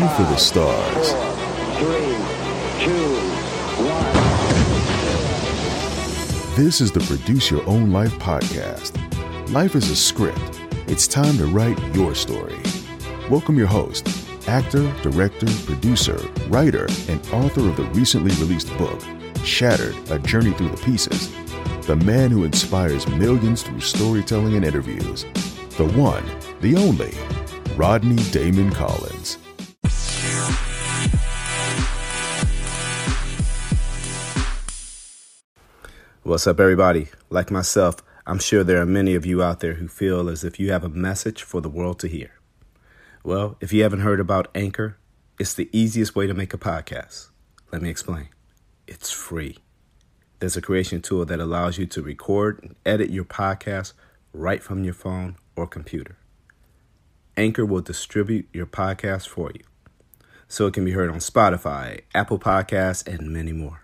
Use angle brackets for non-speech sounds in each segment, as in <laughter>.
go for the stars. This is the Produce Your Own Life podcast. Life is a script. It's time to write your story. Welcome your host, actor, director, producer, writer, and author of the recently released book, Shattered A Journey Through the Pieces. The man who inspires millions through storytelling and interviews. The one, the only, Rodney Damon Collins. What's up, everybody? Like myself, I'm sure there are many of you out there who feel as if you have a message for the world to hear. Well, if you haven't heard about Anchor, it's the easiest way to make a podcast. Let me explain. It's free. There's a creation tool that allows you to record and edit your podcast right from your phone or computer. Anchor will distribute your podcast for you so it can be heard on Spotify, Apple Podcasts, and many more.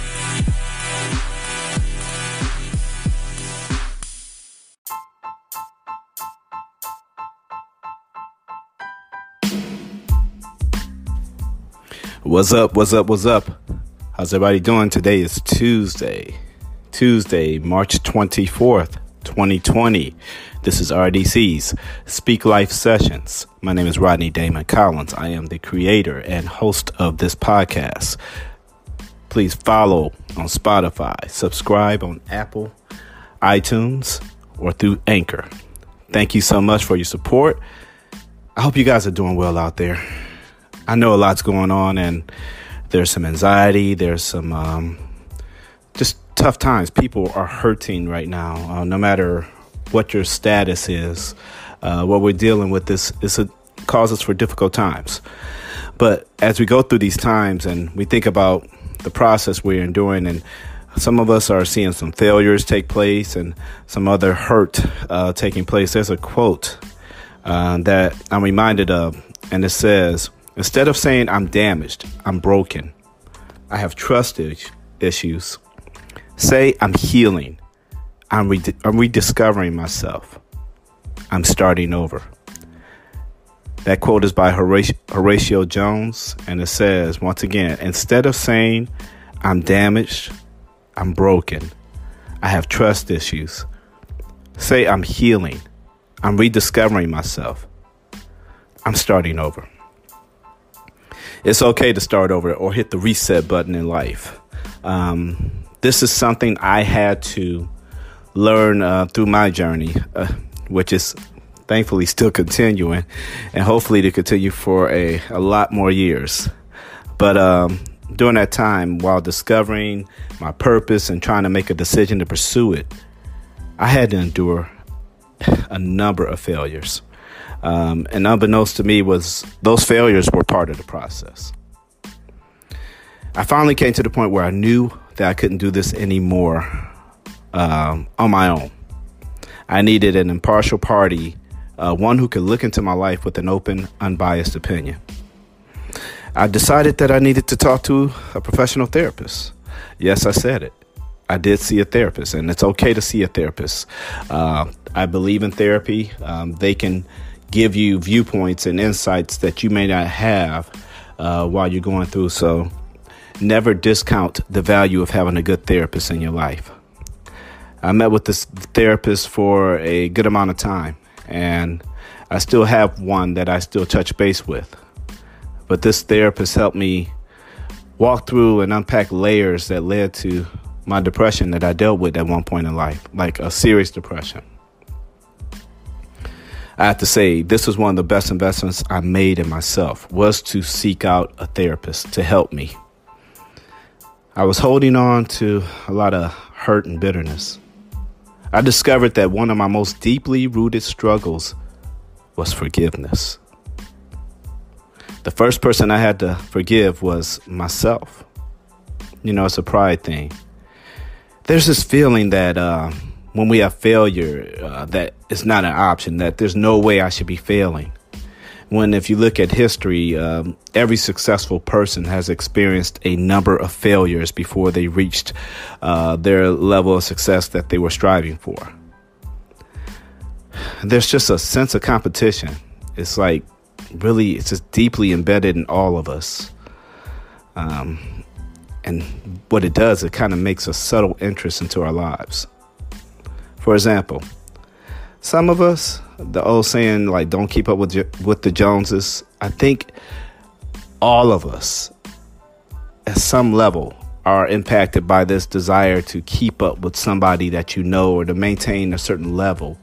What's up? What's up? What's up? How's everybody doing? Today is Tuesday, Tuesday, March 24th, 2020. This is RDC's Speak Life Sessions. My name is Rodney Damon Collins. I am the creator and host of this podcast. Please follow on Spotify, subscribe on Apple, iTunes, or through Anchor. Thank you so much for your support. I hope you guys are doing well out there. I know a lot's going on, and there's some anxiety. There's some um, just tough times. People are hurting right now. Uh, no matter what your status is, uh, what we're dealing with this is a causes for difficult times. But as we go through these times and we think about the process we're enduring, and some of us are seeing some failures take place and some other hurt uh, taking place. There's a quote uh, that I'm reminded of, and it says. Instead of saying I'm damaged, I'm broken, I have trust issues, say I'm healing, I'm, re- I'm rediscovering myself, I'm starting over. That quote is by Horatio, Horatio Jones, and it says, once again, instead of saying I'm damaged, I'm broken, I have trust issues, say I'm healing, I'm rediscovering myself, I'm starting over it's okay to start over or hit the reset button in life. Um, this is something I had to learn uh, through my journey, uh, which is thankfully still <laughs> continuing and hopefully to continue for a, a lot more years. But um, during that time, while discovering my purpose and trying to make a decision to pursue it, I had to endure a number of failures. Um, and unbeknownst to me was those failures were part of the process. I finally came to the point where I knew that I couldn't do this anymore um, on my own. I needed an impartial party, uh, one who could look into my life with an open, unbiased opinion. I decided that I needed to talk to a professional therapist. Yes, I said it. I did see a therapist, and it's okay to see a therapist. Uh, I believe in therapy. Um, they can give you viewpoints and insights that you may not have uh, while you're going through. So never discount the value of having a good therapist in your life. I met with this therapist for a good amount of time, and I still have one that I still touch base with. But this therapist helped me walk through and unpack layers that led to my depression that I dealt with at one point in life, like a serious depression. I have to say this was one of the best investments I made in myself was to seek out a therapist to help me. I was holding on to a lot of hurt and bitterness. I discovered that one of my most deeply rooted struggles was forgiveness. The first person I had to forgive was myself. You know, it's a pride thing. there's this feeling that uh, when we have failure, uh, that it's not an option, that there's no way I should be failing. When, if you look at history, um, every successful person has experienced a number of failures before they reached uh, their level of success that they were striving for. There's just a sense of competition. It's like really, it's just deeply embedded in all of us. Um, and what it does, it kind of makes a subtle interest into our lives. For example, some of us, the old saying like "Don't keep up with with the Joneses." I think all of us, at some level, are impacted by this desire to keep up with somebody that you know or to maintain a certain level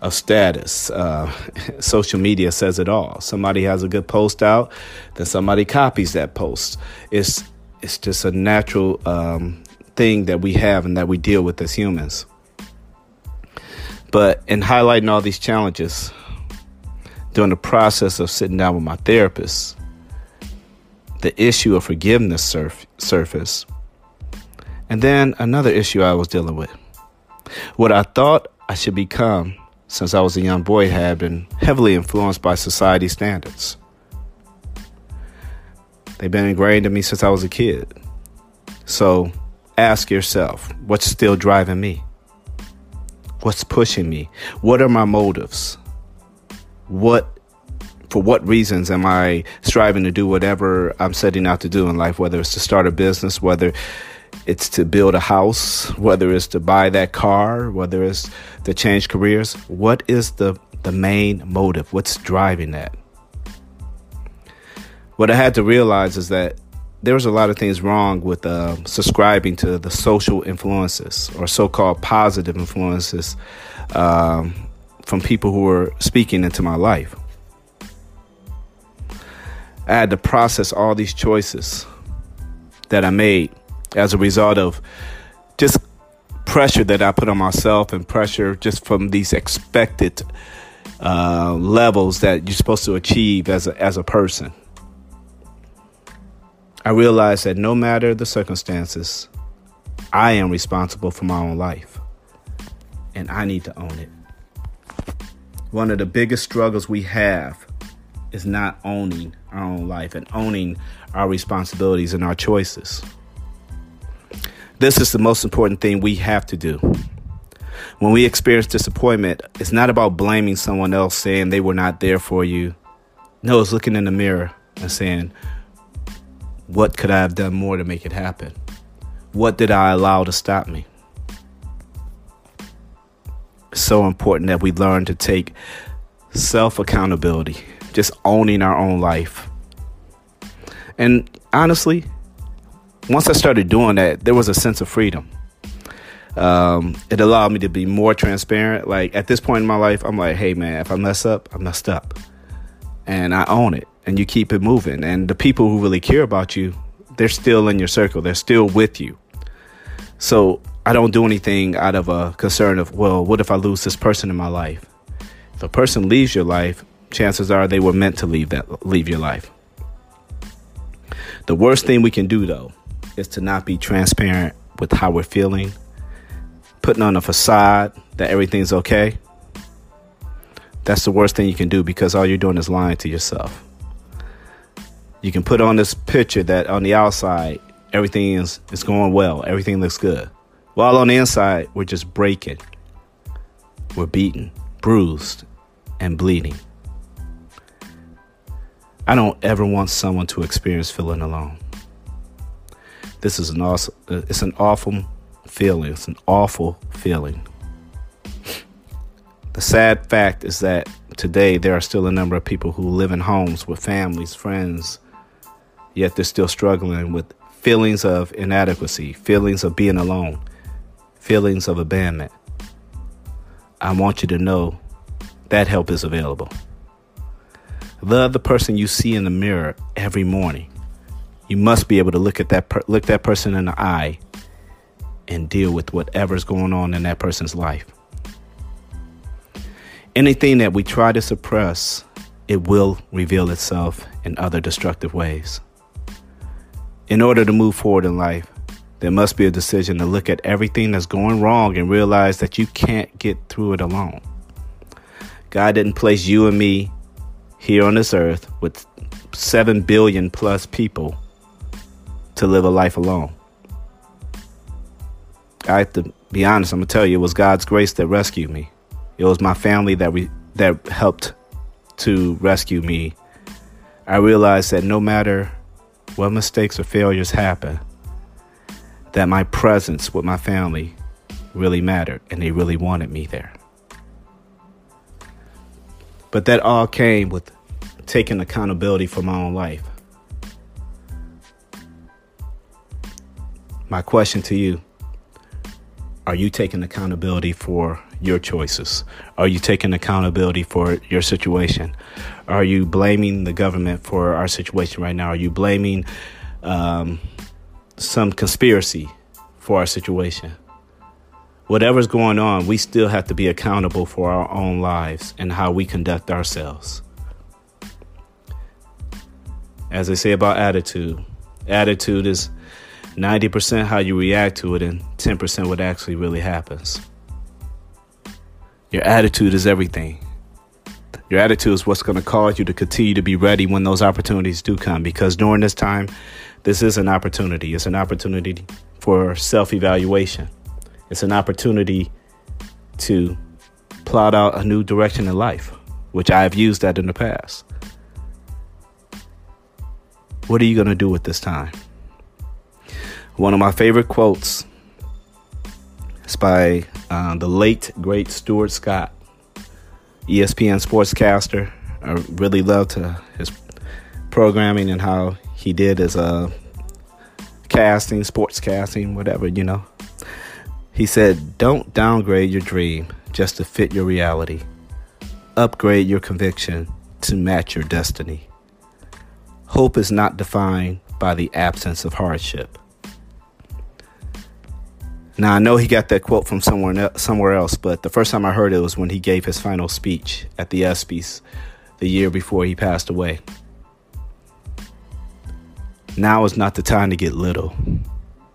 of status. Uh, <laughs> social media says it all. Somebody has a good post out, then somebody copies that post. It's it's just a natural um, thing that we have and that we deal with as humans. But in highlighting all these challenges, during the process of sitting down with my therapist, the issue of forgiveness surf- surfaced. And then another issue I was dealing with. What I thought I should become since I was a young boy had been heavily influenced by society standards. They've been ingrained in me since I was a kid. So ask yourself what's still driving me? What's pushing me? What are my motives? What for what reasons am I striving to do whatever I'm setting out to do in life, whether it's to start a business, whether it's to build a house, whether it's to buy that car, whether it's to change careers. What is the, the main motive? What's driving that? What I had to realize is that there was a lot of things wrong with uh, subscribing to the social influences or so called positive influences um, from people who were speaking into my life. I had to process all these choices that I made as a result of just pressure that I put on myself and pressure just from these expected uh, levels that you're supposed to achieve as a, as a person. I realized that no matter the circumstances, I am responsible for my own life and I need to own it. One of the biggest struggles we have is not owning our own life and owning our responsibilities and our choices. This is the most important thing we have to do. When we experience disappointment, it's not about blaming someone else saying they were not there for you. No, it's looking in the mirror and saying, What could I have done more to make it happen? What did I allow to stop me? It's so important that we learn to take self accountability, just owning our own life. And honestly, once I started doing that, there was a sense of freedom. Um, it allowed me to be more transparent. Like at this point in my life, I'm like, hey man, if I mess up, I messed up, and I own it. And you keep it moving. And the people who really care about you, they're still in your circle. They're still with you. So I don't do anything out of a concern of, well, what if I lose this person in my life? If a person leaves your life, chances are they were meant to leave that leave your life. The worst thing we can do though is to not be transparent with how we're feeling, putting on a facade that everything's okay. That's the worst thing you can do because all you're doing is lying to yourself. You can put on this picture that on the outside, everything is, is going well, everything looks good. While on the inside, we're just breaking, we're beaten, bruised, and bleeding. I don't ever want someone to experience feeling alone. This is an awesome, uh, it's an awful feeling. It's an awful feeling. The sad fact is that today there are still a number of people who live in homes with families, friends, yet they're still struggling with feelings of inadequacy, feelings of being alone, feelings of abandonment. I want you to know that help is available. Love the person you see in the mirror every morning you must be able to look at that per- look that person in the eye and deal with whatever's going on in that person's life. Anything that we try to suppress, it will reveal itself in other destructive ways. In order to move forward in life, there must be a decision to look at everything that's going wrong and realize that you can't get through it alone. God didn't place you and me here on this earth with 7 billion plus people to live a life alone. I have to be honest, I'm going to tell you, it was God's grace that rescued me. It was my family that we that helped to rescue me. I realized that no matter what mistakes or failures happen, that my presence with my family really mattered and they really wanted me there. But that all came with taking accountability for my own life. My question to you are you taking accountability for your choices? Are you taking accountability for your situation? Are you blaming the government for our situation right now? Are you blaming um, some conspiracy for our situation? Whatever's going on, we still have to be accountable for our own lives and how we conduct ourselves. As they say about attitude, attitude is 90% how you react to it and 10% what actually really happens. Your attitude is everything. Your attitude is what's going to cause you to continue to be ready when those opportunities do come. Because during this time, this is an opportunity. It's an opportunity for self evaluation, it's an opportunity to plot out a new direction in life, which I have used that in the past. What are you going to do with this time? One of my favorite quotes is by uh, the late, great Stuart Scott, ESPN sportscaster. I really loved uh, his programming and how he did his uh, casting, sports casting, whatever, you know. He said, Don't downgrade your dream just to fit your reality. Upgrade your conviction to match your destiny. Hope is not defined by the absence of hardship. Now I know he got that quote from somewhere somewhere else, but the first time I heard it was when he gave his final speech at the ESPYS the year before he passed away. Now is not the time to get little.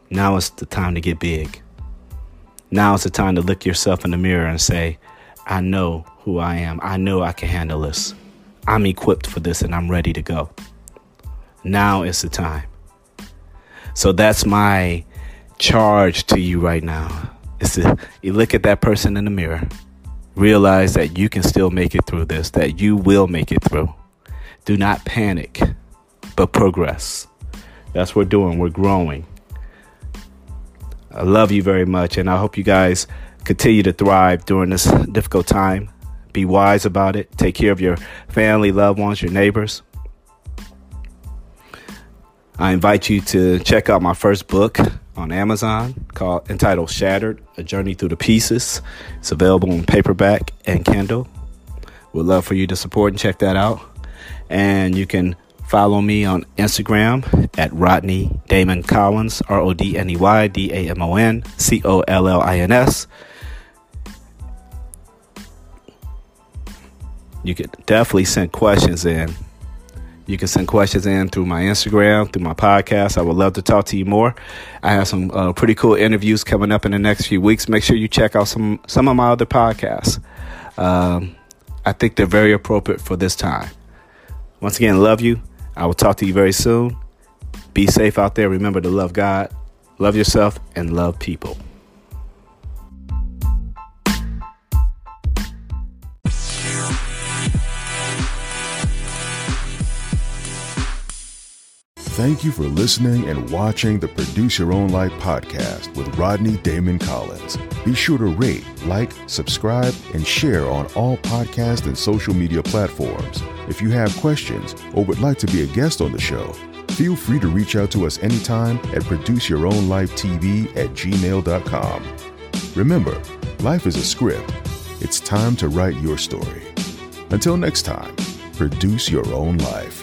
Now is the time to get big. Now is the time to look yourself in the mirror and say, I know who I am. I know I can handle this. I'm equipped for this and I'm ready to go. Now is the time. So that's my charge to you right now is to you look at that person in the mirror, realize that you can still make it through this, that you will make it through. Do not panic, but progress. That's what we're doing. We're growing. I love you very much, and I hope you guys continue to thrive during this difficult time. Be wise about it. Take care of your family, loved ones, your neighbors. I invite you to check out my first book on Amazon called entitled Shattered: A Journey Through the Pieces. It's available in paperback and Kindle. Would love for you to support and check that out. And you can follow me on Instagram at Rodney Damon Collins, R O D N E Y D A M O N C O L L I N S. You can definitely send questions in you can send questions in through my Instagram, through my podcast. I would love to talk to you more. I have some uh, pretty cool interviews coming up in the next few weeks. Make sure you check out some some of my other podcasts. Um, I think they're very appropriate for this time. Once again, love you. I will talk to you very soon. Be safe out there. Remember to love God, love yourself, and love people. Thank you for listening and watching the Produce Your Own Life podcast with Rodney Damon Collins. Be sure to rate, like, subscribe, and share on all podcast and social media platforms. If you have questions or would like to be a guest on the show, feel free to reach out to us anytime at produceyourownlifetv at gmail.com. Remember, life is a script. It's time to write your story. Until next time, produce your own life.